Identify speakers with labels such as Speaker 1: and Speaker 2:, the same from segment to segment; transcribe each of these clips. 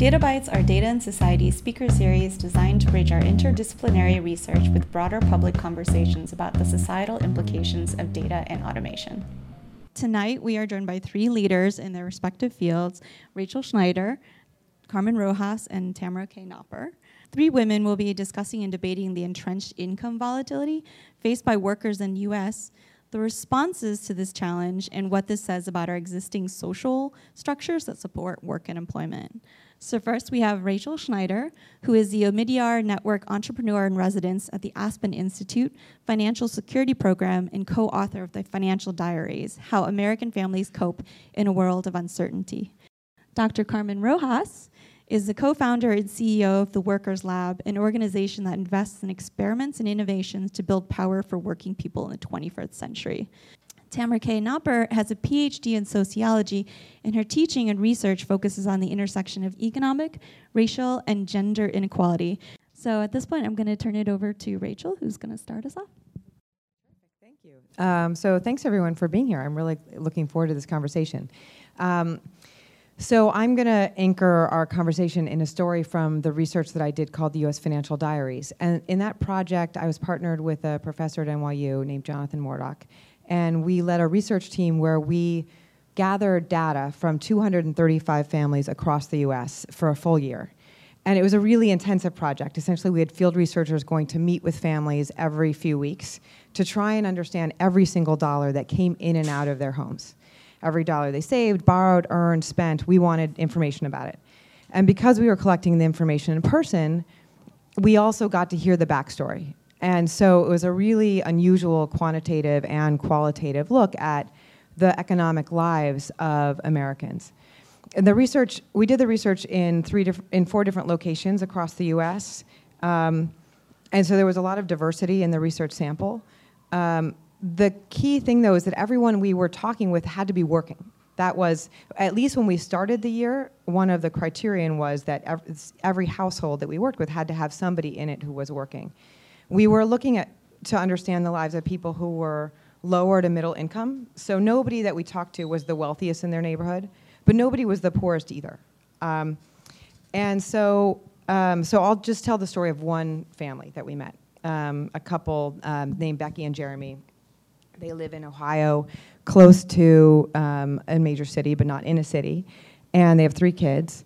Speaker 1: Data Bites are Data and Society speaker series designed to bridge our interdisciplinary research with broader public conversations about the societal implications of data and automation. Tonight, we are joined by three leaders in their respective fields Rachel Schneider, Carmen Rojas, and Tamara K. Nopper. Three women will be discussing and debating the entrenched income volatility faced by workers in the U.S., the responses to this challenge, and what this says about our existing social structures that support work and employment. So first we have Rachel Schneider, who is the Omidyar Network Entrepreneur in Residence at the Aspen Institute Financial Security Program and co-author of the Financial Diaries, How American Families Cope in a World of Uncertainty. Dr. Carmen Rojas is the co-founder and CEO of the Workers Lab, an organization that invests in experiments and innovations to build power for working people in the 21st century. Tamara K. Nopper has a PhD in sociology, and her teaching and research focuses on the intersection of economic, racial, and gender inequality. So at this point, I'm going to turn it over to Rachel, who's going to start us off.
Speaker 2: Thank you. Um, so thanks everyone for being here. I'm really looking forward to this conversation. Um, so I'm going to anchor our conversation in a story from the research that I did called the U.S. Financial Diaries. And in that project, I was partnered with a professor at NYU named Jonathan Morduch, and we led a research team where we gathered data from 235 families across the US for a full year. And it was a really intensive project. Essentially, we had field researchers going to meet with families every few weeks to try and understand every single dollar that came in and out of their homes. Every dollar they saved, borrowed, earned, spent, we wanted information about it. And because we were collecting the information in person, we also got to hear the backstory. And so it was a really unusual quantitative and qualitative look at the economic lives of Americans. And the research, we did the research in, three diff- in four different locations across the US. Um, and so there was a lot of diversity in the research sample. Um, the key thing, though, is that everyone we were talking with had to be working. That was, at least when we started the year, one of the criterion was that every household that we worked with had to have somebody in it who was working. We were looking at to understand the lives of people who were lower to middle income. So nobody that we talked to was the wealthiest in their neighborhood, but nobody was the poorest either. Um, and so, um, so I'll just tell the story of one family that we met. Um, a couple um, named Becky and Jeremy. They live in Ohio, close to um, a major city, but not in a city. And they have three kids.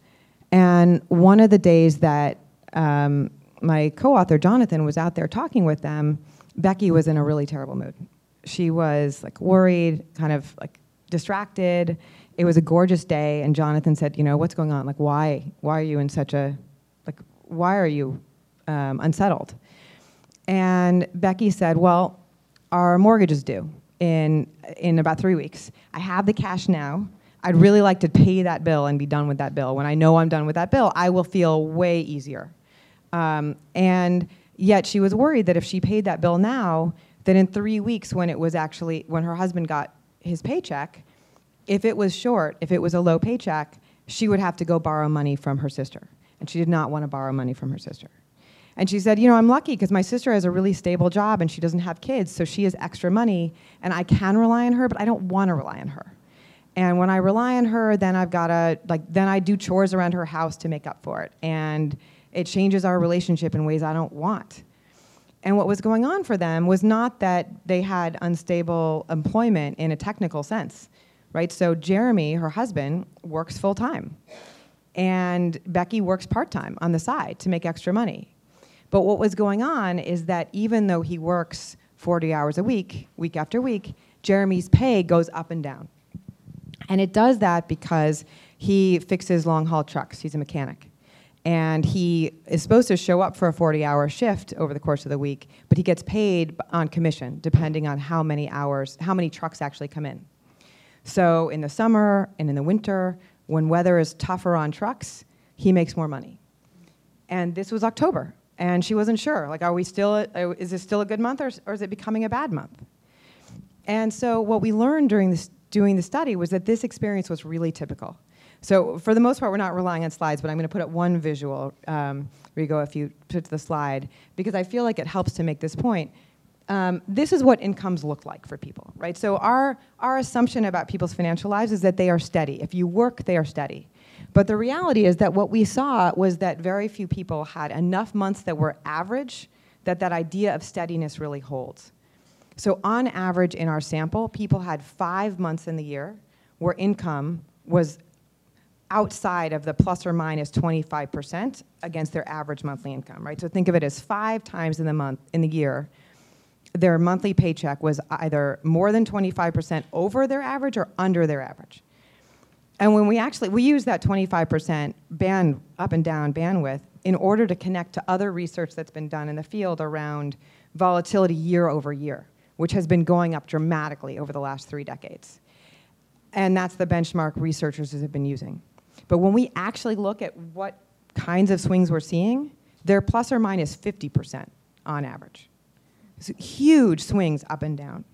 Speaker 2: And one of the days that um, my co-author Jonathan was out there talking with them, Becky was in a really terrible mood. She was like worried, kind of like distracted. It was a gorgeous day, and Jonathan said, "You know, what's going on? Like, why? Why are you in such a like? Why are you um, unsettled?" And Becky said, "Well, our mortgage is due in in about three weeks. I have the cash now." I'd really like to pay that bill and be done with that bill. When I know I'm done with that bill, I will feel way easier. Um, and yet she was worried that if she paid that bill now, then in three weeks when it was actually, when her husband got his paycheck, if it was short, if it was a low paycheck, she would have to go borrow money from her sister. And she did not want to borrow money from her sister. And she said, You know, I'm lucky because my sister has a really stable job and she doesn't have kids, so she has extra money, and I can rely on her, but I don't want to rely on her. And when I rely on her, then I've got to, like, then I do chores around her house to make up for it. And it changes our relationship in ways I don't want. And what was going on for them was not that they had unstable employment in a technical sense, right? So Jeremy, her husband, works full time. And Becky works part time on the side to make extra money. But what was going on is that even though he works 40 hours a week, week after week, Jeremy's pay goes up and down. And it does that because he fixes long haul trucks, he's a mechanic and he is supposed to show up for a 40 hour shift over the course of the week but he gets paid on commission depending on how many hours how many trucks actually come in. So in the summer and in the winter when weather is tougher on trucks he makes more money. And this was october and she wasn't sure like are we still is this still a good month or, or is it becoming a bad month? And so what we learned during this doing the study was that this experience was really typical so for the most part, we're not relying on slides, but I'm going to put up one visual, um, Rigo, if you put the slide, because I feel like it helps to make this point. Um, this is what incomes look like for people, right? So our, our assumption about people's financial lives is that they are steady. If you work, they are steady. But the reality is that what we saw was that very few people had enough months that were average that that idea of steadiness really holds. So on average in our sample, people had five months in the year where income was outside of the plus or minus 25% against their average monthly income, right? So think of it as five times in the month, in the year, their monthly paycheck was either more than 25% over their average or under their average. And when we actually, we use that 25% band, up and down bandwidth in order to connect to other research that's been done in the field around volatility year over year, which has been going up dramatically over the last three decades. And that's the benchmark researchers have been using. But when we actually look at what kinds of swings we're seeing, they're plus or minus 50% on average. So huge swings up and down.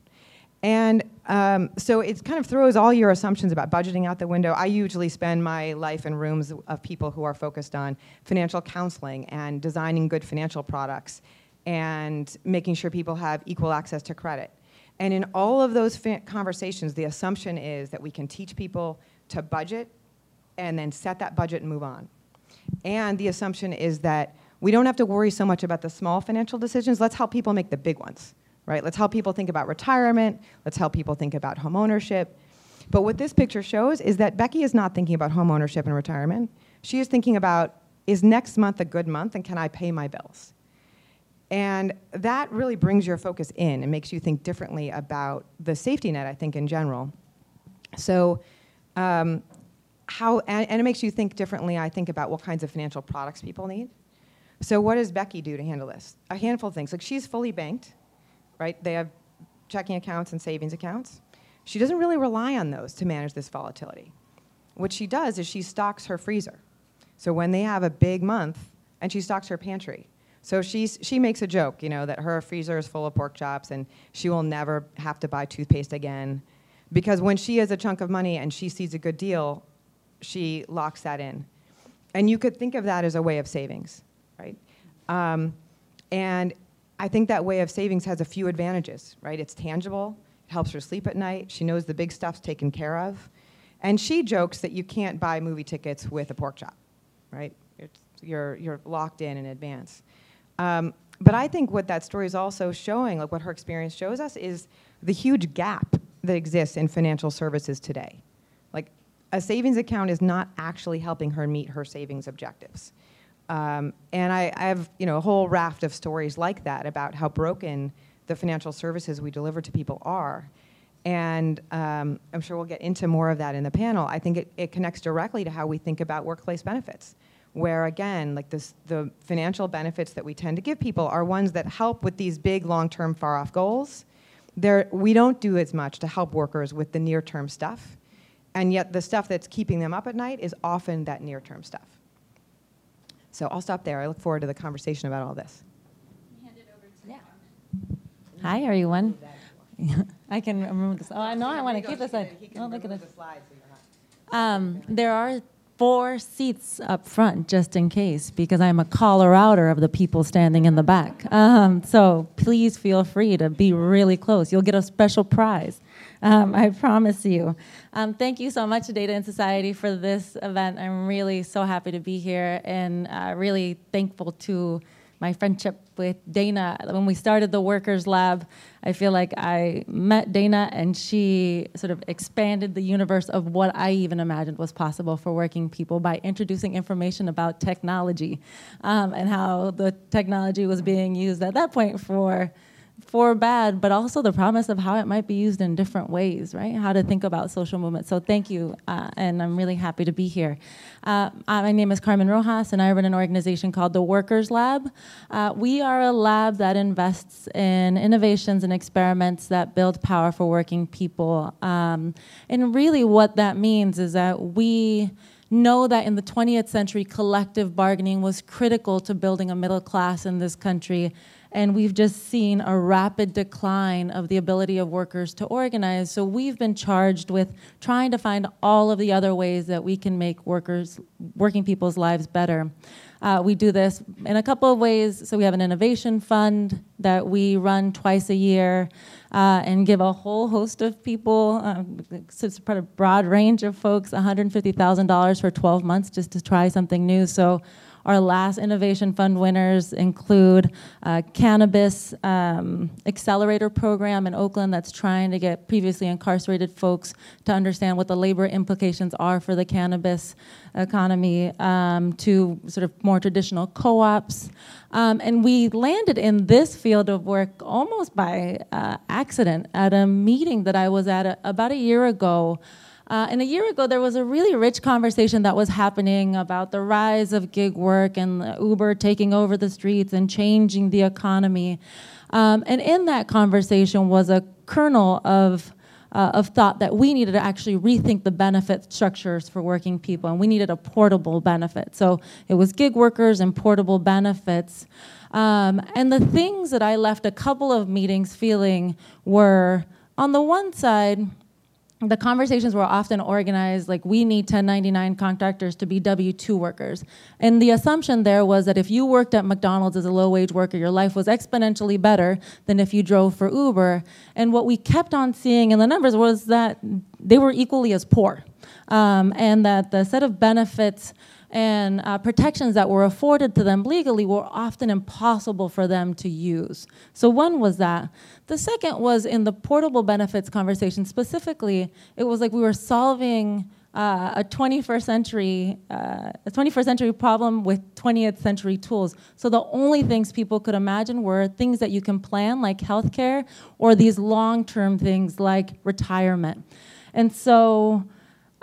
Speaker 2: And um, so it kind of throws all your assumptions about budgeting out the window. I usually spend my life in rooms of people who are focused on financial counseling and designing good financial products and making sure people have equal access to credit. And in all of those conversations, the assumption is that we can teach people to budget and then set that budget and move on. And the assumption is that we don't have to worry so much about the small financial decisions. Let's help people make the big ones, right? Let's help people think about retirement. Let's help people think about home ownership. But what this picture shows is that Becky is not thinking about home ownership and retirement. She is thinking about is next month a good month and can I pay my bills? And that really brings your focus in and makes you think differently about the safety net, I think, in general. So um, how, and, and, it makes you think differently, I think, about what kinds of financial products people need. So what does Becky do to handle this? A handful of things. Like she's fully banked, right? They have checking accounts and savings accounts. She doesn't really rely on those to manage this volatility. What she does is she stocks her freezer. So when they have a big month, and she stocks her pantry. So she's, she makes a joke, you know, that her freezer is full of pork chops and she will never have to buy toothpaste again. Because when she has a chunk of money and she sees a good deal, she locks that in. And you could think of that as a way of savings, right? Um, and I think that way of savings has a few advantages, right? It's tangible, it helps her sleep at night, she knows the big stuff's taken care of. And she jokes that you can't buy movie tickets with a pork chop, right? It's, you're, you're locked in in advance. Um, but I think what that story is also showing, like what her experience shows us, is the huge gap that exists in financial services today a savings account is not actually helping her meet her savings objectives. Um, and I, I, have you know a whole raft of stories like that about how broken the financial services we deliver to people are. And um, I'm sure we'll get into more of that in the panel. I think it, it connects directly to how we think about workplace benefits, where again, like this, the financial benefits that we tend to give people are ones that help with these big, long-term, far-off goals. There, we don't do as much to help workers with the near-term stuff. And yet the stuff that's keeping them up at night is often that near-term stuff. So I'll stop there. I look forward to the conversation about all this.
Speaker 3: Yeah. Hi, everyone. I can remember this. Oh, I know I want to keep this. On. Oh, look at this. Um, there are four seats up front just in case because I'm a Coloradoer of the people standing in the back. Um, so please feel free to be really close. You'll get a special prize. Um, I promise you. Um, thank you so much, Data and Society, for this event. I'm really so happy to be here and uh, really thankful to my friendship with Dana. When we started the Workers Lab, I feel like I met Dana and she sort of expanded the universe of what I even imagined was possible for working people by introducing information about technology um, and how the technology was being used at that point for for bad, but also the promise of how it might be used in different ways, right? How to think about social movement. So thank you, uh, and I'm really happy to be here. Uh, my name is Carmen Rojas, and I run an organization called the Workers Lab. Uh, we are a lab that invests in innovations and experiments that build power for working people. Um, and really, what that means is that we know that in the 20th century, collective bargaining was critical to building a middle class in this country and we've just seen a rapid decline of the ability of workers to organize. So we've been charged with trying to find all of the other ways that we can make workers, working people's lives better. Uh, we do this in a couple of ways. So we have an innovation fund that we run twice a year uh, and give a whole host of people, um, it's a broad range of folks, $150,000 for 12 months just to try something new. So our last Innovation Fund winners include a cannabis um, accelerator program in Oakland that's trying to get previously incarcerated folks to understand what the labor implications are for the cannabis economy, um, to sort of more traditional co-ops. Um, and we landed in this field of work almost by uh, accident at a meeting that I was at a, about a year ago uh, and a year ago, there was a really rich conversation that was happening about the rise of gig work and Uber taking over the streets and changing the economy. Um, and in that conversation was a kernel of uh, of thought that we needed to actually rethink the benefit structures for working people, and we needed a portable benefit. So it was gig workers and portable benefits. Um, and the things that I left a couple of meetings feeling were, on the one side, the conversations were often organized like we need 1099 contractors to be w2 workers. And the assumption there was that if you worked at mcdonald's as a low wage worker your life was exponentially better than if you drove for uber. And what we kept on seeing in the numbers was that they were equally as poor um, and that the set of benefits and uh, protections that were afforded to them legally were often impossible for them to use. So, one was that. The second was in the portable benefits conversation specifically, it was like we were solving. Uh, a 21st century uh, a 21st century problem with 20th century tools. So the only things people could imagine were things that you can plan, like healthcare, or these long-term things like retirement. And so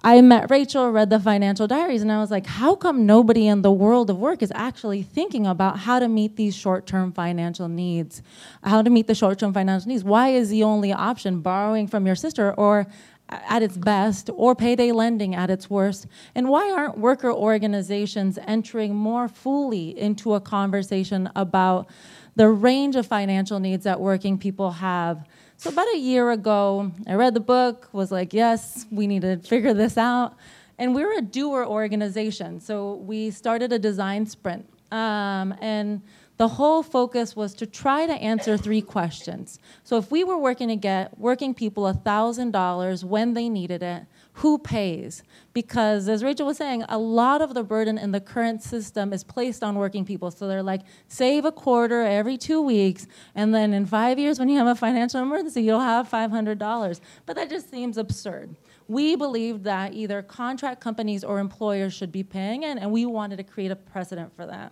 Speaker 3: I met Rachel, read the financial diaries, and I was like, how come nobody in the world of work is actually thinking about how to meet these short term financial needs? How to meet the short term financial needs? Why is the only option borrowing from your sister or at its best or payday lending at its worst? And why aren't worker organizations entering more fully into a conversation about the range of financial needs that working people have? So about a year ago, I read the book, was like, yes, we need to figure this out. And we're a doer organization, so we started a design sprint. Um, and the whole focus was to try to answer three questions. So if we were working to get working people $1,000 when they needed it, who pays? Because as Rachel was saying, a lot of the burden in the current system is placed on working people. So they're like, save a quarter every two weeks, and then in five years, when you have a financial emergency, you'll have $500. But that just seems absurd. We believed that either contract companies or employers should be paying and we wanted to create a precedent for that.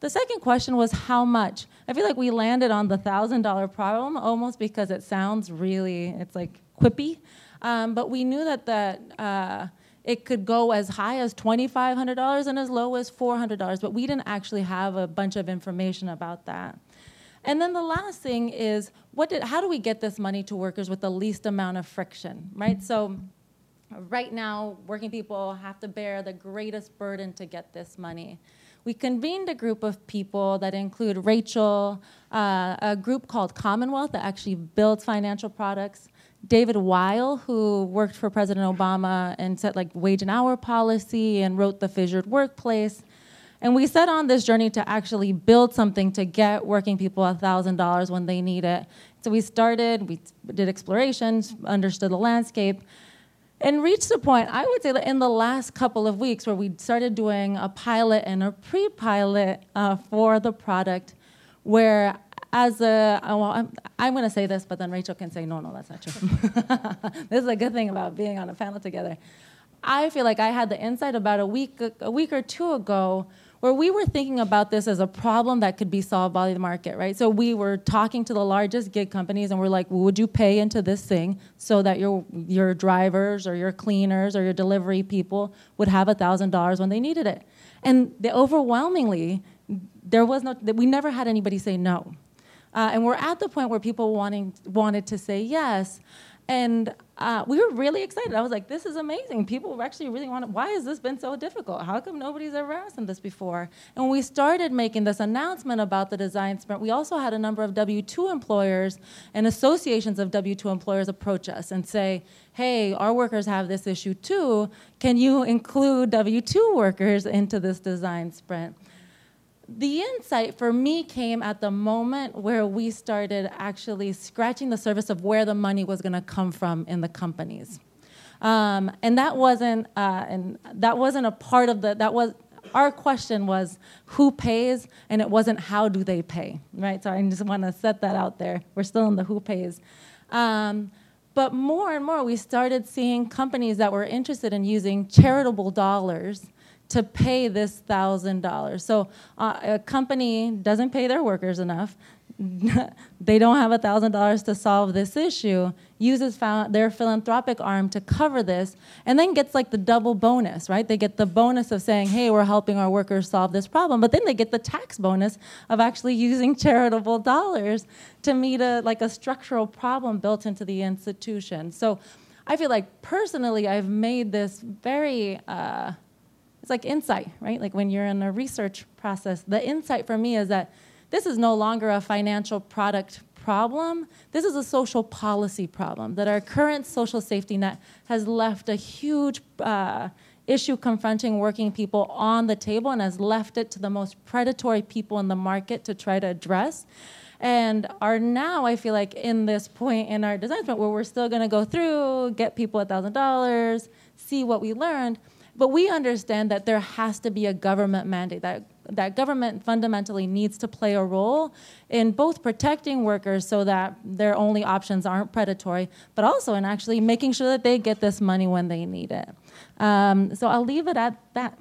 Speaker 3: The second question was how much. I feel like we landed on the $1,000 problem almost because it sounds really, it's like quippy. Um, but we knew that that uh, it could go as high as $2,500 and as low as $400, but we didn't actually have a bunch of information about that. And then the last thing is, what did, how do we get this money to workers with the least amount of friction, right? So right now, working people have to bear the greatest burden to get this money. We convened a group of people that include Rachel, uh, a group called Commonwealth that actually builds financial products, David Weil, who worked for President Obama and set like wage and hour policy and wrote the fissured workplace. And we set on this journey to actually build something to get working people $1,000 when they need it. So we started, we did explorations, understood the landscape, and reached a point, I would say that in the last couple of weeks, where we started doing a pilot and a pre pilot uh, for the product, where as a, oh, well, I'm, I'm going to say this, but then Rachel can say, no, no, that's not true. this is a good thing about being on a panel together. I feel like I had the insight about a week, a week or two ago where we were thinking about this as a problem that could be solved by the market, right? So we were talking to the largest gig companies and we're like, would you pay into this thing so that your your drivers or your cleaners or your delivery people would have $1,000 when they needed it? And the overwhelmingly, there was no, we never had anybody say no. Uh, and we're at the point where people wanting, wanted to say yes. And uh, we were really excited. I was like, this is amazing. People actually really want to, why has this been so difficult? How come nobody's ever asked them this before? And when we started making this announcement about the design sprint, we also had a number of W 2 employers and associations of W 2 employers approach us and say, hey, our workers have this issue too. Can you include W 2 workers into this design sprint? The insight for me came at the moment where we started actually scratching the surface of where the money was going to come from in the companies. Um, and that wasn't uh, and that wasn't a part of the that was our question was who pays? And it wasn't how do they pay right? So i just want to set that out there. We're still in the who pays. Um, but more and more we started seeing companies that were interested in using charitable dollars to pay this thousand dollars. So uh, a company doesn't pay their workers enough. they don't have a thousand dollars to solve this issue. Uses their philanthropic arm to cover this, and then gets like the double bonus, right? They get the bonus of saying, "Hey, we're helping our workers solve this problem," but then they get the tax bonus of actually using charitable dollars to meet a like a structural problem built into the institution. So, I feel like personally, I've made this very. Uh, it's like insight, right? Like when you're in a research process, the insight for me is that this is no longer a financial product problem. This is a social policy problem that our current social safety net has left a huge uh, issue confronting working people on the table and has left it to the most predatory people in the market to try to address. And are now, I feel like, in this point in our design sprint where we're still going to go through, get people $1,000, see what we learned but we understand that there has to be a government mandate, that, that government fundamentally needs to play a role in both protecting workers so that their only options aren't predatory, but also in actually making sure that they get this money when they need it. Um, so I'll leave it at that.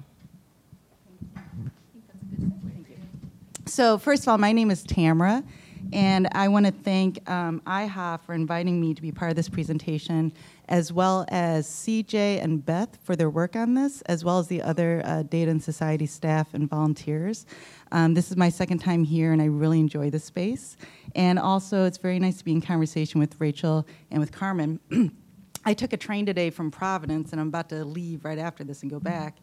Speaker 4: So, first of all, my name is Tamara, and I want to thank um, Aiha for inviting me to be part of this presentation as well as CJ and Beth for their work on this, as well as the other uh, Data and Society staff and volunteers. Um, this is my second time here, and I really enjoy the space. And also, it's very nice to be in conversation with Rachel and with Carmen. I took a train today from Providence, and I'm about to leave right after this and go back.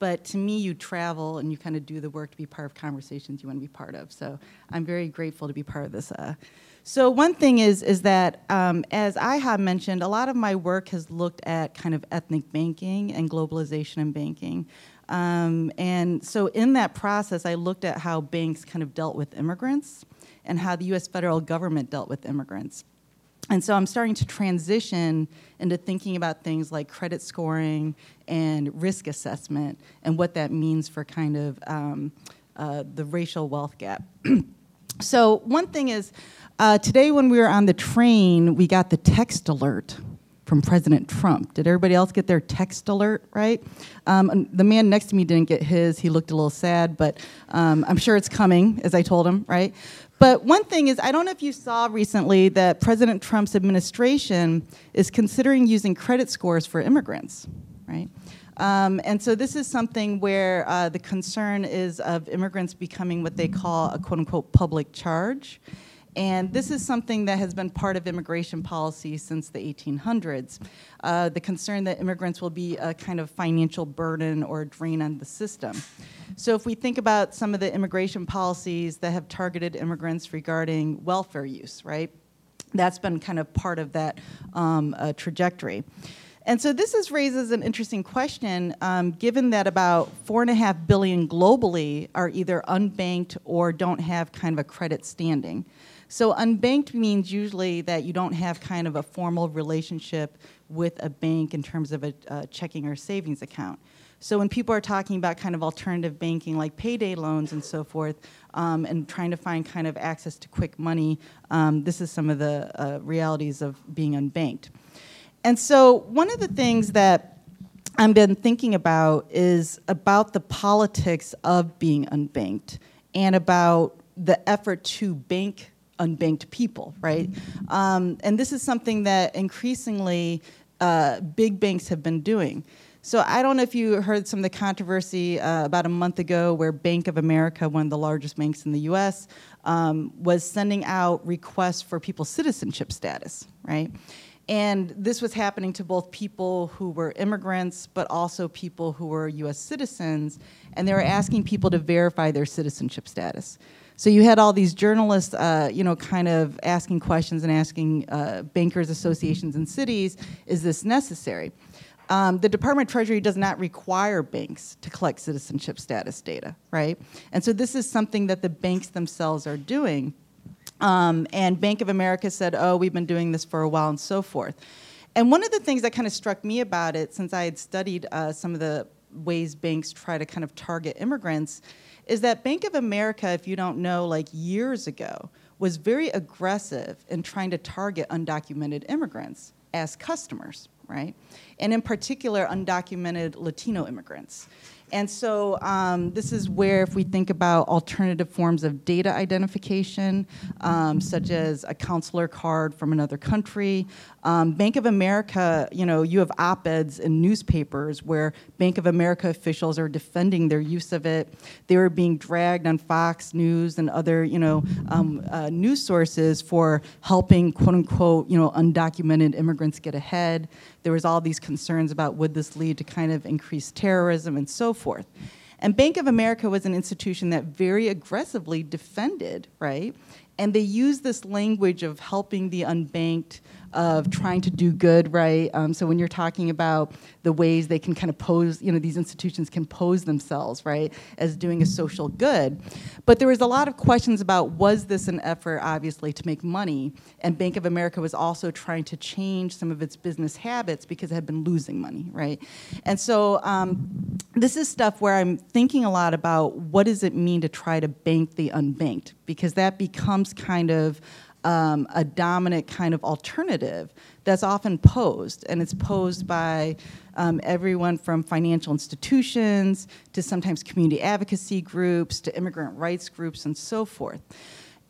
Speaker 4: But to me, you travel and you kind of do the work to be part of conversations you want to be part of. So I'm very grateful to be part of this uh, so one thing is is that um, as I have mentioned, a lot of my work has looked at kind of ethnic banking and globalization in banking. Um, and so in that process, I looked at how banks kind of dealt with immigrants and how the U.S. federal government dealt with immigrants. And so I'm starting to transition into thinking about things like credit scoring and risk assessment and what that means for kind of um, uh, the racial wealth gap. so one thing is uh, today, when we were on the train, we got the text alert from President Trump. Did everybody else get their text alert right? Um, the man next to me didn't get his. He looked a little sad, but um, I'm sure it's coming, as I told him, right? But one thing is, I don't know if you saw recently that President Trump's administration is considering using credit scores for immigrants, right? Um, and so this is something where uh, the concern is of immigrants becoming what they call a quote unquote public charge. And this is something that has been part of immigration policy since the 1800s. Uh, the concern that immigrants will be a kind of financial burden or drain on the system. So, if we think about some of the immigration policies that have targeted immigrants regarding welfare use, right? That's been kind of part of that um, uh, trajectory. And so this is raises an interesting question, um, given that about four and a half billion globally are either unbanked or don't have kind of a credit standing. So unbanked means usually that you don't have kind of a formal relationship with a bank in terms of a, a checking or savings account. So when people are talking about kind of alternative banking like payday loans and so forth, um, and trying to find kind of access to quick money, um, this is some of the uh, realities of being unbanked. And so one of the things that I've been thinking about is about the politics of being unbanked and about the effort to bank unbanked people, right? Um, and this is something that increasingly uh, big banks have been doing. So I don't know if you heard some of the controversy uh, about a month ago where Bank of America, one of the largest banks in the U.S., um, was sending out requests for people's citizenship status, right? And this was happening to both people who were immigrants, but also people who were US citizens, and they were asking people to verify their citizenship status. So you had all these journalists, uh, you know, kind of asking questions and asking uh, bankers associations and cities, is this necessary? Um, the Department of Treasury does not require banks to collect citizenship status data, right? And so this is something that the banks themselves are doing. Um, and Bank of America said, oh, we've been doing this for a while and so forth. And one of the things that kind of struck me about it, since I had studied uh, some of the ways banks try to kind of target immigrants, is that Bank of America, if you don't know, like years ago, was very aggressive in trying to target undocumented immigrants as customers, right? And in particular, undocumented Latino immigrants. And so um, this is where, if we think about alternative forms of data identification, um, such as a consular card from another country, um, Bank of America, you know, you have op-eds in newspapers where Bank of America officials are defending their use of it. They were being dragged on Fox News and other, you know, um, uh, news sources for helping, quote unquote, you know, undocumented immigrants get ahead. There was all these concerns about would this lead to kind of increased terrorism and so forth. And Bank of America was an institution that very aggressively defended, right? And they used this language of helping the unbanked of trying to do good, right? Um, so when you're talking about the ways they can kind of pose, you know, these institutions can pose themselves, right, as doing a social good. But there was a lot of questions about was this an effort, obviously, to make money? And Bank of America was also trying to change some of its business habits because it had been losing money, right? And so um, this is stuff where I'm thinking a lot about what does it mean to try to bank the unbanked? Because that becomes kind of um, a dominant kind of alternative that's often posed, and it's posed by um, everyone from financial institutions to sometimes community advocacy groups to immigrant rights groups and so forth.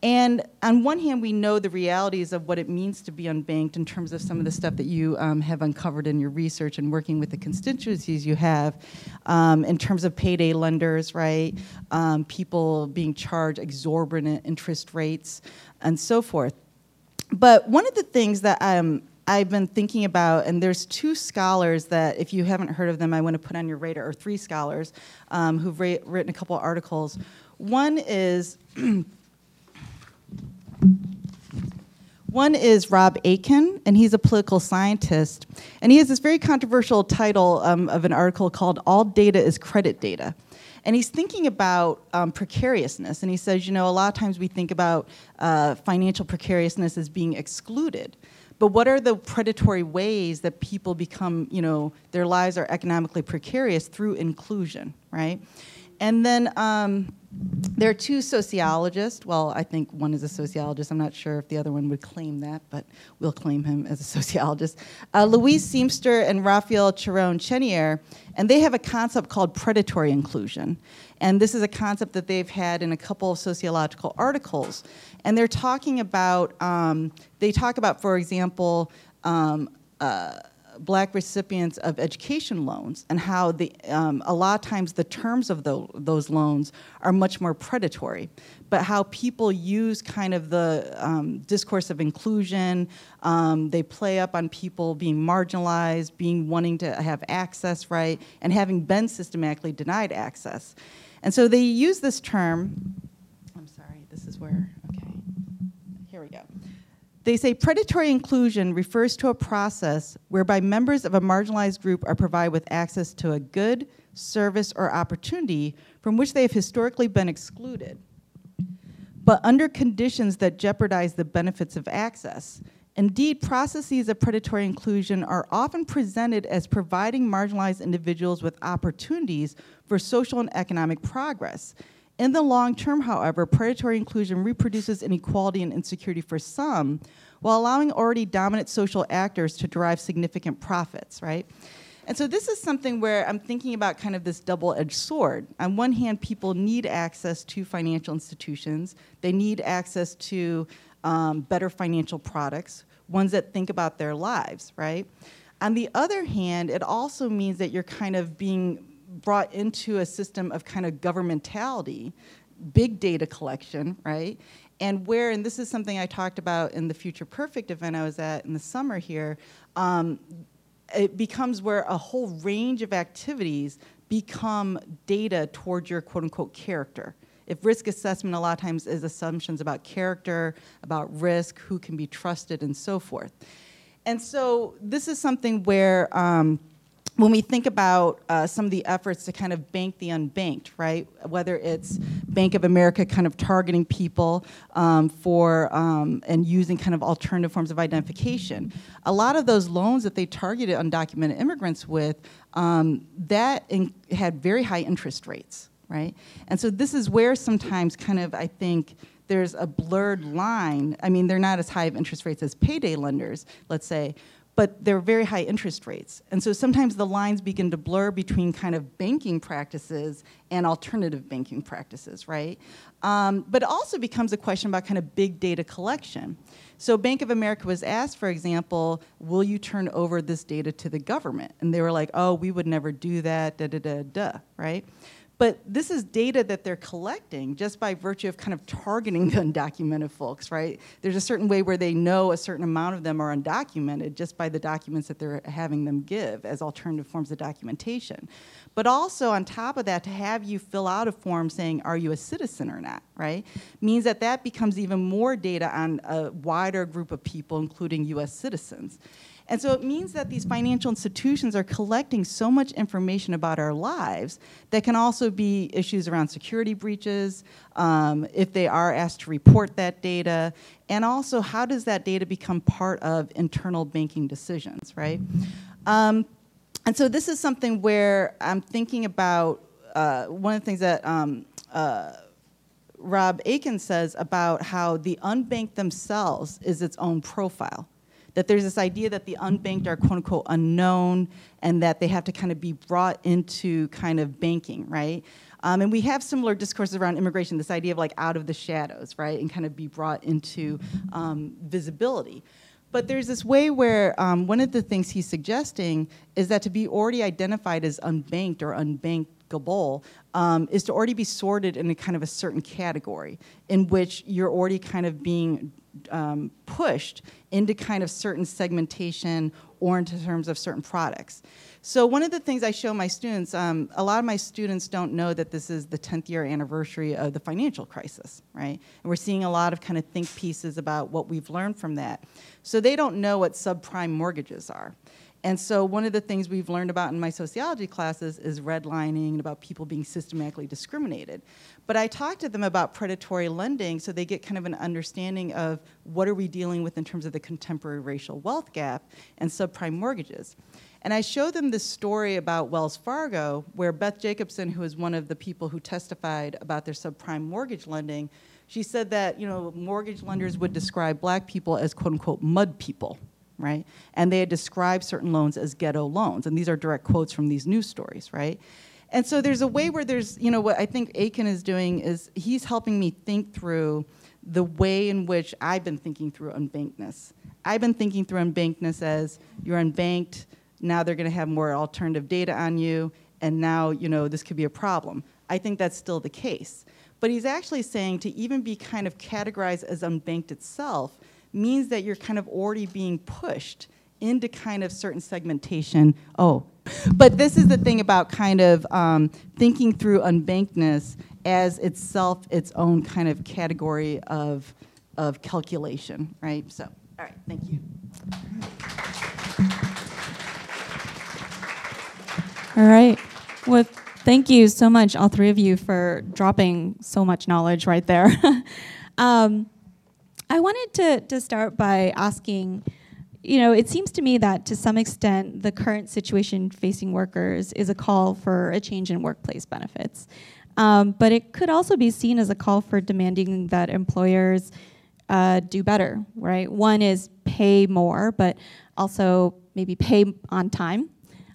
Speaker 4: And on one hand, we know the realities of what it means to be unbanked in terms of some of the stuff that you um, have uncovered in your research and working with the constituencies you have um, in terms of payday lenders, right? Um, people being charged exorbitant interest rates and so forth. But one of the things that um, I've been thinking about, and there's two scholars that, if you haven't heard of them, I want to put on your radar, or three scholars um, who've written a couple articles. One is One is Rob Aitken, and he's a political scientist. And he has this very controversial title um, of an article called All Data is Credit Data. And he's thinking about um, precariousness. And he says, you know, a lot of times we think about uh, financial precariousness as being excluded. But what are the predatory ways that people become, you know, their lives are economically precarious through inclusion, right? And then um, there are two sociologists. Well, I think one is a sociologist. I'm not sure if the other one would claim that, but we'll claim him as a sociologist. Uh, Louise Seamster and Raphael Charron-Chénier, and they have a concept called predatory inclusion. And this is a concept that they've had in a couple of sociological articles. And they're talking about, um, they talk about, for example, um, uh, black recipients of education loans and how the, um, a lot of times the terms of the, those loans are much more predatory, but how people use kind of the um, discourse of inclusion, um, they play up on people being marginalized, being wanting to have access, right, and having been systematically denied access. And so they use this term, I'm sorry, this is where, okay, here we go. They say predatory inclusion refers to a process whereby members of a marginalized group are provided with access to a good, service, or opportunity from which they have historically been excluded, but under conditions that jeopardize the benefits of access. Indeed, processes of predatory inclusion are often presented as providing marginalized individuals with opportunities for social and economic progress. In the long term, however, predatory inclusion reproduces inequality and insecurity for some, while allowing already dominant social actors to derive significant profits, right? And so this is something where I'm thinking about kind of this double-edged sword. On one hand, people need access to financial institutions. They need access to um, better financial products, ones that think about their lives, right? On the other hand, it also means that you're kind of being brought into a system of kind of governmentality, big data collection, right? and where, and this is something I talked about in the Future Perfect event I was at in the summer here, um, it becomes where a whole range of activities become data towards your quote unquote character. If risk assessment a lot of times is assumptions about character, about risk, who can be trusted, and so forth. And so this is something where um, when we think about uh, some of the efforts to kind of bank the unbanked, right? Whether it's Bank of America kind of targeting people um, for um, and using kind of alternative forms of identification, a lot of those loans that they targeted undocumented immigrants with, um, that in, had very high interest rates, right? And so this is where sometimes kind of I think there's a blurred line. I mean, they're not as high of interest rates as payday lenders, let's say, but they're very high interest rates. And so sometimes the lines begin to blur between kind of banking practices and alternative banking practices, right? Um, but it also becomes a question about kind of big data collection. So Bank of America was asked, for example, will you turn over this data to the government? And they were like, oh, we would never do that, da da da da, right? But this is data that they're collecting just by virtue of kind of targeting the undocumented folks, right? There's a certain way where they know a certain amount of them are undocumented just by the documents that they're having them give as alternative forms of documentation. But also on top of that, to have you fill out a form saying, are you a citizen or not, right? Means that that becomes even more data on a wider group of people, including US citizens. And so it means that these financial institutions are collecting so much information about our lives that can also be issues around security breaches, um, if they are asked to report that data, and also how does that data become part of internal banking decisions, right? Um, and so this is something where I'm thinking about uh, one of the things that um, uh, Rob Aitken says about how the unbanked themselves is its own profile that there's this idea that the unbanked are quote unquote unknown and that they have to kind of be brought into kind of banking, right? Um, and we have similar discourses around immigration, this idea of like out of the shadows, right? And kind of be brought into um, visibility. But there's this way where um, one of the things he's suggesting is that to be already identified as unbanked or unbankable um, is to already be sorted in a kind of a certain category in which you're already kind of being um, pushed into kind of certain segmentation or into terms of certain products. So one of the things I show my students, um, a lot of my students don't know that this is the 10th year anniversary of the financial crisis, right? And we're seeing a lot of kind of think pieces about what we've learned from that. So they don't know what subprime mortgages are. And so one of the things we've learned about in my sociology classes is redlining and about people being systematically discriminated. But I talk to them about predatory lending so they get kind of an understanding of what are we dealing with in terms of the contemporary racial wealth gap and subprime mortgages. And I show them this story about Wells Fargo, where Beth Jacobson, who is one of the people who testified about their subprime mortgage lending, she said that you know mortgage lenders would describe black people as quote unquote mud people right? And they had described certain loans as ghetto loans. And these are direct quotes from these news stories, right? And so there's a way where there's, you know, what I think Aitken is doing is he's helping me think through the way in which I've been thinking through unbankedness. I've been thinking through unbankedness as you're unbanked, now they're going to have more alternative data on you, and now, you know, this could be a problem. I think that's still the case. But he's actually saying to even be kind of categorized as unbanked itself means that you're kind of already being pushed into kind of certain segmentation. Oh, but this is the thing about kind of um, thinking through unbankedness as itself its own kind of category of, of calculation, right? So, all right, thank you.
Speaker 1: All right. Well, thank you so much, all three of you, for dropping so much knowledge right there. um, I wanted to, to start by asking you know, it seems to me that to some extent the current situation facing workers is a call for a change in workplace benefits. Um, but it could also be seen as a call for demanding that employers uh, do better, right? One is pay more, but also maybe pay on time,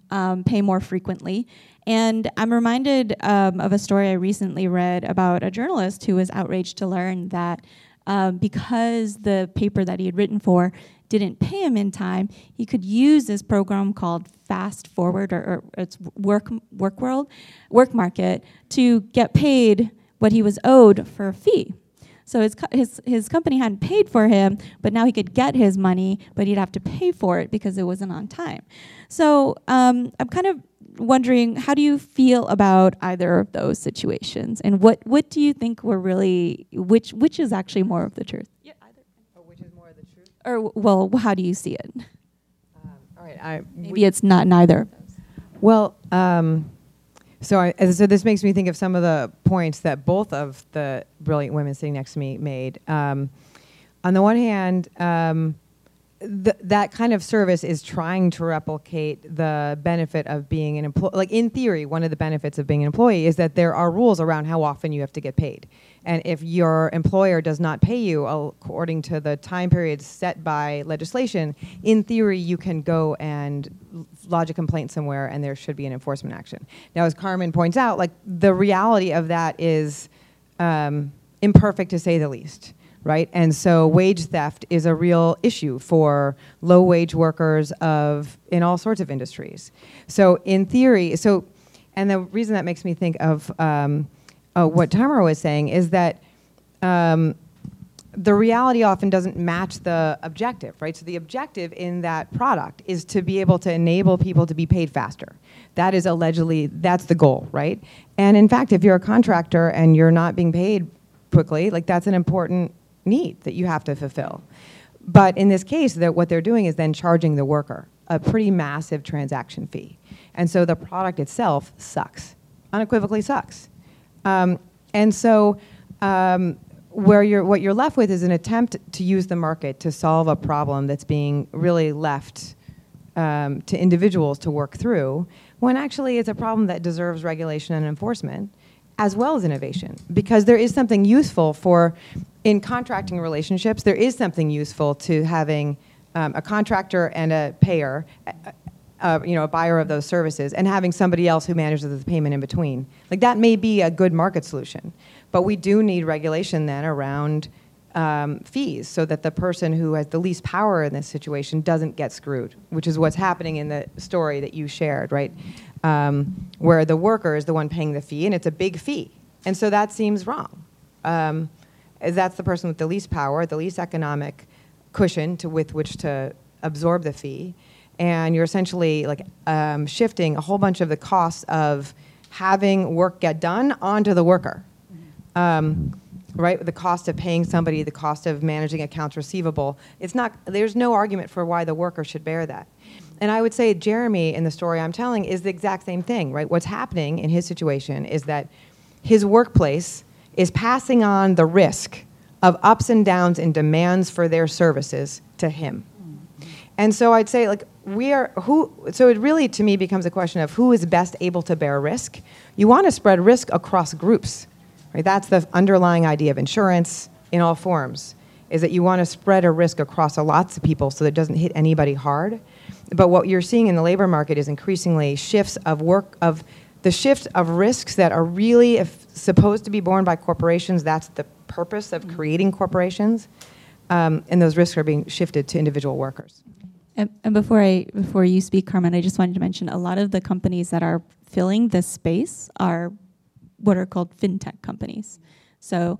Speaker 1: um, pay more frequently. And I'm reminded um, of a story I recently read about a journalist who was outraged to learn that um, because the paper that he had written for didn't pay him in time, he could use this program called Fast Forward or, or it's Work Work World, Work Market to get paid what he was owed for a fee. So his, his, his company hadn't paid for him, but now he could get his money, but he'd have to pay for it because it wasn't on time. So um, I'm kind of wondering, how do you feel about either of those situations, and what what do you think were really which which is actually more of the truth?
Speaker 2: Yeah, either. Or which is more of the truth?
Speaker 1: Or well, how do you see it?
Speaker 2: Um, all right, I,
Speaker 1: Maybe it's not neither.
Speaker 2: Well, um, so I, so this makes me think of some of the points that both of the brilliant women sitting next to me made. Um, on the one hand, um, th- that kind of service is trying to replicate the benefit of being an employee. Like in theory, one of the benefits of being an employee is that there are rules around how often you have to get paid. And if your employer does not pay you according to the time periods set by legislation, in theory, you can go and lodge a complaint somewhere and there should be an enforcement action. Now, as Carmen points out, like the reality of that is um, imperfect to say the least right? And so wage theft is a real issue for low wage workers of in all sorts of industries. So in theory, so and the reason that makes me think of um, uh, what Tamara was saying is that um, the reality often doesn't match the objective, right? So the objective in that product is to be able to enable people to be paid faster. That is allegedly that's the goal, right? And in fact, if you're a contractor and you're not being paid quickly, like that's an important need that you have to fulfill. But in this case, that what they're doing is then charging the worker a pretty massive transaction fee. And so the product itself sucks, unequivocally sucks. Um, and so um, where you're, what you're left with is an attempt to use the market to solve a problem that's being really left um, to individuals to work through, when actually it's a problem that deserves regulation and enforcement as well as innovation. Because there is something useful for in contracting relationships there is something useful to having um, a contractor and a payer uh, uh, you know a buyer of those services and having somebody else who manages the payment in between. Like that may be a good market solution but we do need regulation then around um, fees so that the person who has the least power in this situation doesn't get screwed, which is what's happening in the story that you shared, right? um, where the worker is the one paying the fee, and it's a big fee. And so that seems wrong. Um, that's the person with the least power, the least economic cushion to, with which to absorb the fee. And you're essentially like um, shifting a whole bunch of the costs of having work get done onto the worker. Um, right? The cost of paying somebody, the cost of managing accounts receivable. It's not, there's no argument for why the worker should bear that. And I would say Jeremy, in the story I'm telling, is the exact same thing, right? What's happening in his situation is that his workplace is passing on the risk of ups and downs in demands for their services to him. And so I'd say, like, we are who, so it really to me becomes a question of who is best able to bear risk. You want to spread risk across groups, right? That's the underlying idea of insurance in all forms, is that you want to spread a risk across a lots of people so that it doesn't hit anybody hard. But what you're seeing in the labor market is increasingly shifts of work of the shift of risks that are really supposed to be borne by corporations. That's the purpose of creating corporations, um, and those risks are being shifted to individual workers.
Speaker 1: And, and, before I before you speak, Carmen, I just wanted to mention a lot of the companies that are filling this space are what are called fintech companies. So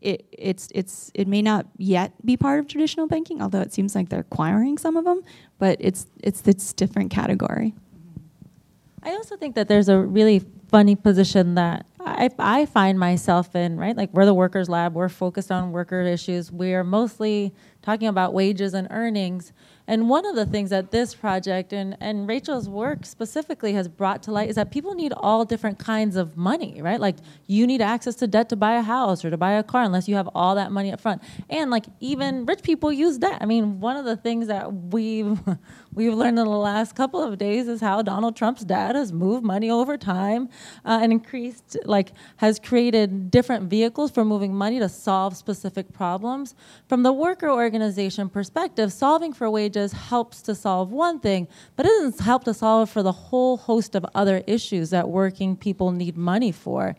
Speaker 1: it, it's it's it may not yet be part of traditional banking, although it seems like they're acquiring some of them. But it's it's this different category.
Speaker 3: I also think that there's a really funny position that I, I find myself in, right? Like we're the workers lab, we're focused on worker issues. We're mostly talking about wages and earnings. And one of the things that this project and, and Rachel's work specifically has brought to light is that people need all different kinds of money, right? Like you need access to debt to buy a house or to buy a car unless you have all that money up front. And like even rich people use debt. I mean, one of the things that we've we've learned in the last couple of days is how Donald Trump's dad has moved money over time uh, and increased, like, has created different vehicles for moving money to solve specific problems. From the worker organization perspective, solving for wages helps to solve one thing, but it doesn't help to solve for the whole host of other issues that working people need money for.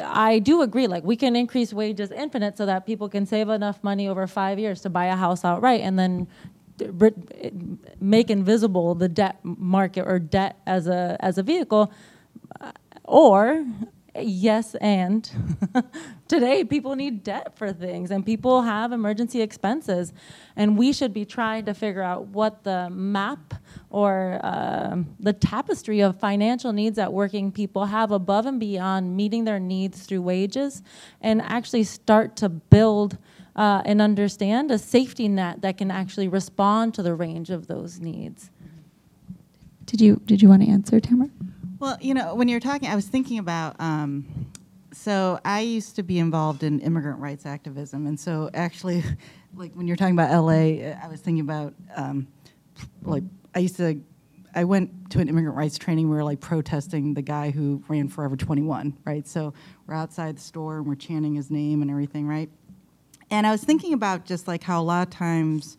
Speaker 3: I do agree, like we can increase wages infinite so that people can save enough money over five years to buy a house outright and then make invisible the debt market or debt as a as a vehicle or yes, and today people need debt for things and people have emergency expenses. And we should be trying to figure out what the map or uh, the tapestry of financial needs that working people have above and beyond meeting their needs through wages and actually start to build uh, and understand a safety net that can actually respond to the range of those needs.
Speaker 1: Did you did you want to answer, Tamara?
Speaker 4: Well, you know, when you're talking, I was thinking about. Um, so I used to be involved in immigrant rights activism, and so actually, like when you're talking about LA, I was thinking about um, like I used to. I went to an immigrant rights training. We were like protesting the guy who ran Forever 21, right? So we're outside the store and we're chanting his name and everything, right? And I was thinking about just like how a lot of times,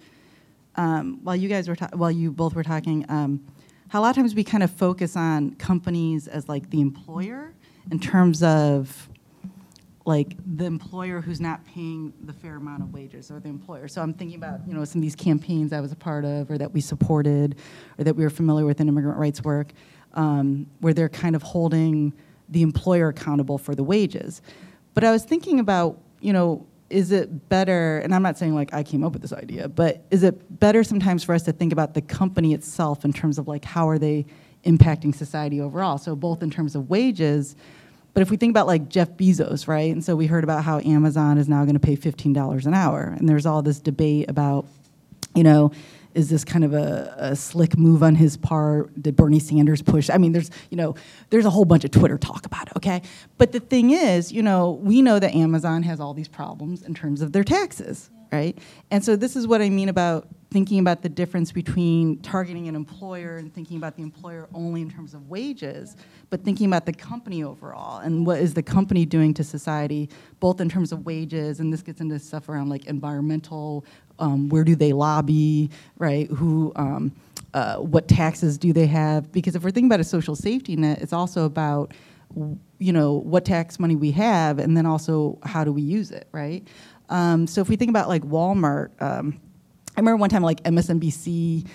Speaker 4: um, while you guys were ta- while you both were talking. Um, how a lot of times we kind of focus on companies as like the employer in terms of like the employer who's not paying the fair amount of wages or the employer. So I'm thinking about, you know, some of these campaigns I was a part of or that we supported or that we were familiar with in immigrant rights work um, where they're kind of holding the employer accountable for the wages. But I was thinking about, you know, is it better, and I'm not saying like I came up with this idea, but is it better sometimes for us to think about the company itself in terms of like how are they impacting society overall? So both in terms of wages, but if we think about like Jeff Bezos, right? And so we heard about how Amazon is now going to pay $15 an hour, and there's all this debate about, you know, is this kind of a, a, slick move on his part? Did Bernie Sanders push? I mean, there's you know, there's a whole bunch of Twitter talk about it. Okay, but the thing is, you know, we know that Amazon has all these problems in terms of their taxes, right? And so this is what I mean about thinking about the difference between targeting an employer and thinking about the employer only in terms of wages, but thinking about the company overall and what is the company doing to society, both in terms of wages, and this gets into stuff around like environmental, um, where do they lobby, right? Who, um, uh, what taxes do they have? Because if we're thinking about a social safety net, it's also about, you know, what tax money we have, and then also how do we use it, right? Um, so if we think about like Walmart um, I remember one time like MSNBC,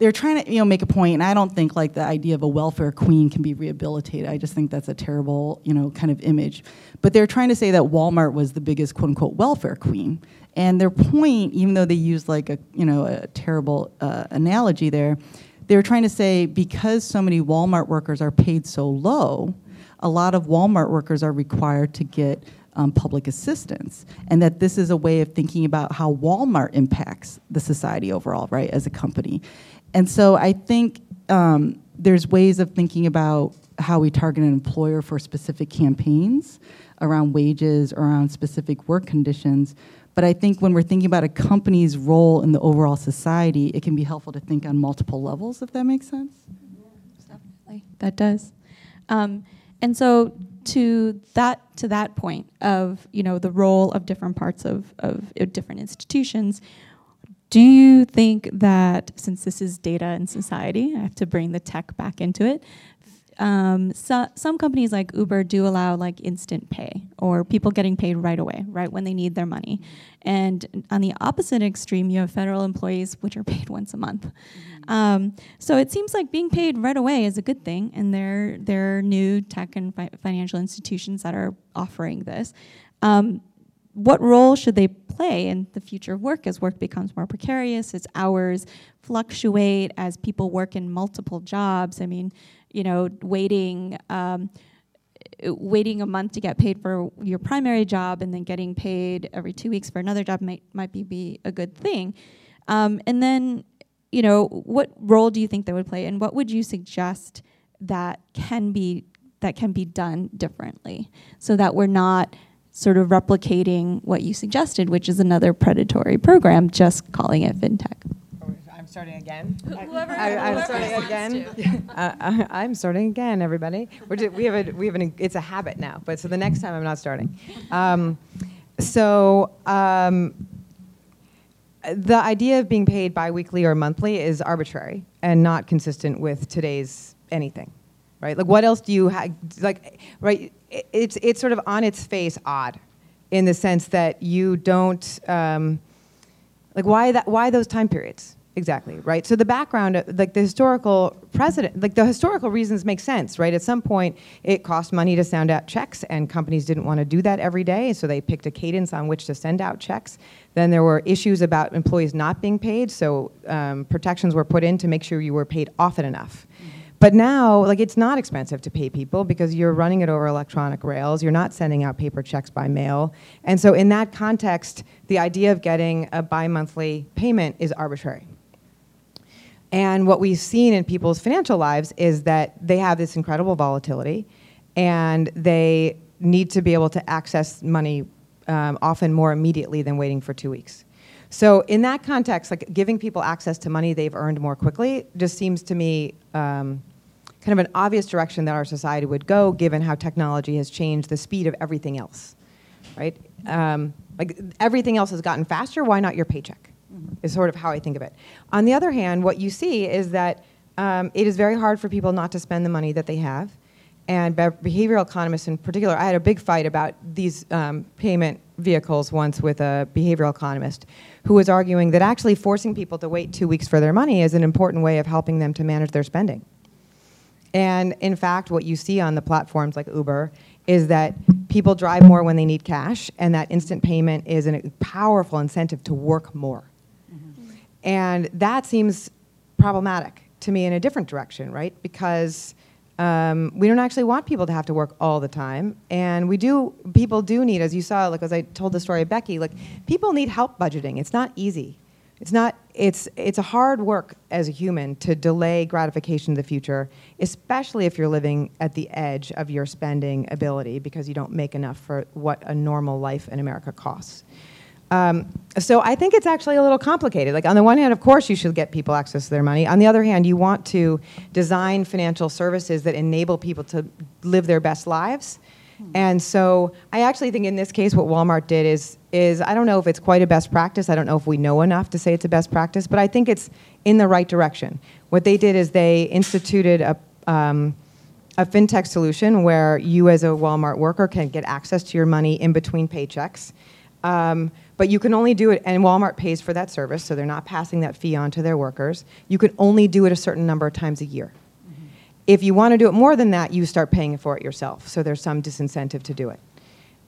Speaker 4: they were trying to you know make a point, and I don't think like the idea of a welfare queen can be rehabilitated. I just think that's a terrible you know kind of image. But they're trying to say that Walmart was the biggest quote unquote welfare queen, and their point, even though they used like a you know a terrible uh, analogy there, they were trying to say because so many Walmart workers are paid so low, a lot of Walmart workers are required to get um, public assistance, and that this is a way of thinking about how Walmart impacts the society overall, right, as a company. And so I think um, there's ways of thinking about how we target an employer for specific campaigns around wages, around specific work conditions. But I think when we're thinking about a company's role in the overall society, it can be helpful to think on multiple levels, if that makes sense.
Speaker 1: Definitely, that does. Um, and so to that to that point of you know the role of different parts of, of different institutions do you think that since this is data and society i have to bring the tech back into it um, so, some companies like Uber do allow like instant pay or people getting paid right away, right when they need their money. And on the opposite extreme, you have federal employees which are paid once a month. Mm-hmm. Um, so it seems like being paid right away is a good thing, and there there are new tech and fi- financial institutions that are offering this. Um, what role should they play in the future of work as work becomes more precarious, as hours fluctuate, as people work in multiple jobs? I mean, you know, waiting. Um, waiting a month to get paid for your primary job and then getting paid every two weeks for another job might might be, be a good thing. Um, and then, you know, what role do you think that would play, and what would you suggest that can be that can be done differently, so that we're not sort of replicating what you suggested, which is another predatory program, just calling it fintech.
Speaker 2: I'm starting again.
Speaker 3: Whoever,
Speaker 2: I, am starting again. uh, I, am starting again, everybody. Just, we have a we have an it's a habit now. But so the next time I'm not starting. Um, so. Um, the idea of being paid biweekly or monthly is arbitrary and not consistent with today's anything right like what else do you have like right it's it's sort of on its face odd, in the sense that you don't um, like why that why those time periods? Exactly, right? So the background, uh, like the historical precedent, like the historical reasons make sense, right? At some point, it cost money to send out checks, and companies didn't want to do that every day, so they picked a cadence on which to send out checks. Then there were issues about employees not being paid, so um, protections were put in to make sure you were paid often enough. But now, like, it's not expensive to pay people because you're running it over electronic rails. You're not sending out paper checks by mail. And so, in that context, the idea of getting a bi monthly payment is arbitrary. And what we've seen in people's financial lives is that they have this incredible volatility and they need to be able to access money um, often more immediately than waiting for two weeks. So in that context, like giving people access to money they've earned more quickly just seems to me um, kind of an obvious direction that our society would go, given how technology has changed the speed of everything else, right? Um, like everything else has gotten faster. Why not your paycheck? Mm-hmm. Is sort of how I think of it. On the other hand, what you see is that um, it is very hard for people not to spend the money that they have and behavioral economists in particular. I had a big fight about these um, payment vehicles once with a behavioral economist who was arguing that actually forcing people to wait two weeks for their money is an important way of helping them to manage their spending. And in fact, what you see on the platforms like Uber is that people drive more when they need cash, and that instant payment is a powerful incentive to work more. Mm-hmm. And that seems problematic to me in a different direction, right? Because um, we don't actually want people to have to work all the time, and we do. People do need, as you saw, like as I told the story of Becky, like people need help budgeting. It's not easy. It's not. It's it's a hard work as a human to delay gratification in the future, especially if you're living at the edge of your spending ability because you don't make enough for what a normal life in America costs. Um, so I think it's actually a little complicated. Like on the one hand, of course, you should get people access to their money. On the other hand, you want to design financial services that enable people to live their best lives. And so I actually think in this case, what Walmart did is is I don't know if it's quite a best practice. I don't know if we know enough to say it's a best practice, but I think it's in the right direction. What they did is they instituted a um, a fintech solution where you, as a Walmart worker, can get access to your money in between paychecks. Um, but you can only do it, and Walmart pays for that service, so they're not passing that fee on to their workers. You can only do it a certain number of times a year. Mm-hmm. If you want to do it more than that, you start paying for it yourself. So there's some disincentive to do it.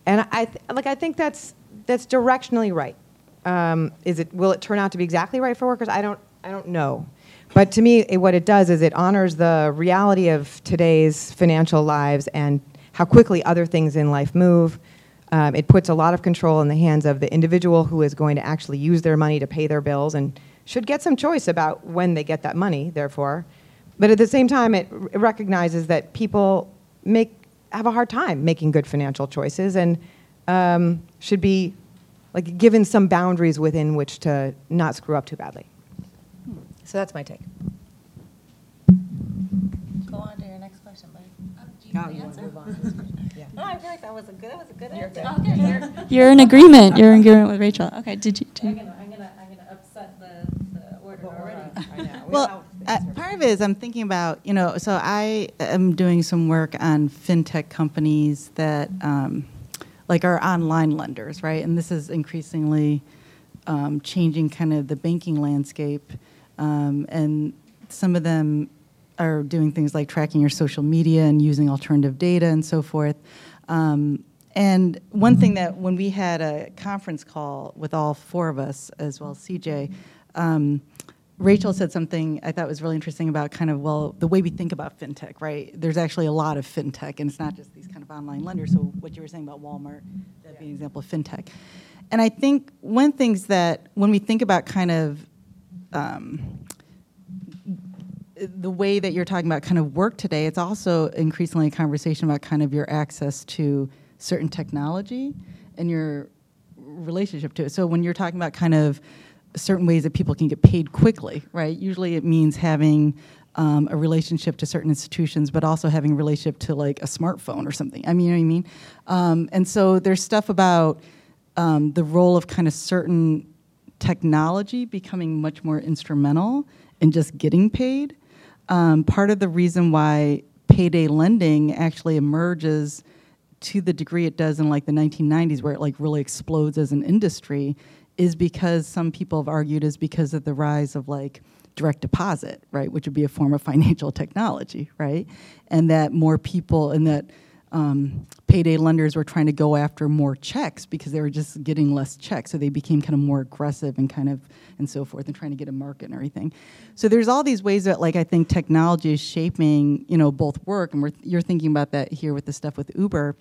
Speaker 2: And I th- like I think that's that's directionally right. Um, is it will it turn out to be exactly right for workers? I don't I don't know. But to me, it, what it does is it honors the reality of today's financial lives and how quickly other things in life move. Um, it puts a lot of control in the hands of the individual who is going to actually use their money to pay their bills and should get some choice about when they get that money, therefore. But at the same time, it, r- recognizes that people make, have a hard time making good financial choices and um, should be like given some boundaries within which to not screw up too badly.
Speaker 5: So that's my take.
Speaker 3: Go on to your next question, buddy.
Speaker 2: Oh, you want to move on?
Speaker 3: No, I feel like that was a good, that was a good
Speaker 2: You're
Speaker 3: answer.
Speaker 2: good.
Speaker 3: Okay, you're-
Speaker 1: You're in agreement. You're in agreement with Rachel. Okay, did you? Did
Speaker 3: I'm gonna, I'm gonna, I'm gonna upset the, the order already.
Speaker 2: I know.
Speaker 4: Well, uh, part of it is I'm thinking about, you know, so I am doing some work on fintech companies that, um, like, our online lenders, right? And this is increasingly um, changing kind of the banking landscape. Um, and some of them are doing things like tracking your social media and using alternative data and so forth. Um, and one thing that when we had a conference call with all four of us, as well as CJ, um, Rachel said something I thought was really interesting about kind of, well, the way we think about fintech, right? There's actually a lot of fintech, and it's not just these kind of online lenders. So, what you were saying about Walmart, that'd be an example of fintech. And I think one things that when we think about kind of um, the way that you're talking about kind of work today, it's also increasingly a conversation about kind of your access to certain technology and your relationship to it. So when you're talking about kind of certain ways that people can get paid quickly, right? Usually it means having um, a relationship to certain institutions, but also having a relationship to like a smartphone or something. I mean, you know what I mean? Um, and so there's stuff about um, the role of kind of certain technology becoming much more instrumental in just getting paid. Um, part of the reason why payday lending actually emerges to the degree it does in like the 1990s, where it like really explodes as an industry, is because some people have argued is because of the rise of like direct deposit, right, which would be a form of financial technology, right, and that more people and that um, payday lenders were trying to go after more checks because they were just getting less checks, so they became kind of more aggressive and kind of and so forth, and trying to get a market and everything. So there's all these ways that like I think technology is shaping, you know, both work, and we're, you're thinking about that here with the stuff with Uber,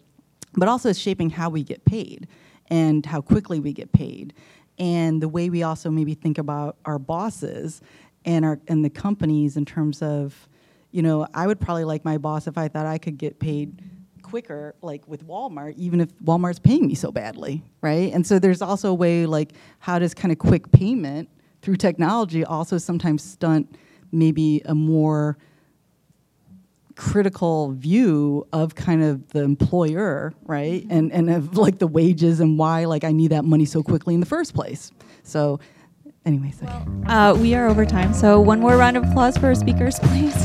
Speaker 4: but also it's shaping how we get paid and how quickly we get paid, and the way we also maybe think about our bosses and our and the companies in terms of, you know, I would probably like my boss if I thought I could get paid quicker, like with Walmart, even if Walmart's paying me so badly, right? And so there's also a way, like, how does kind of quick payment through technology also sometimes stunt maybe a more critical view of kind of the employer, right? Mm-hmm. And and of like the wages and why like I need that money so quickly in the first place. So anyways, well, okay.
Speaker 1: uh, we are over time. So one more round of applause for our speakers, please.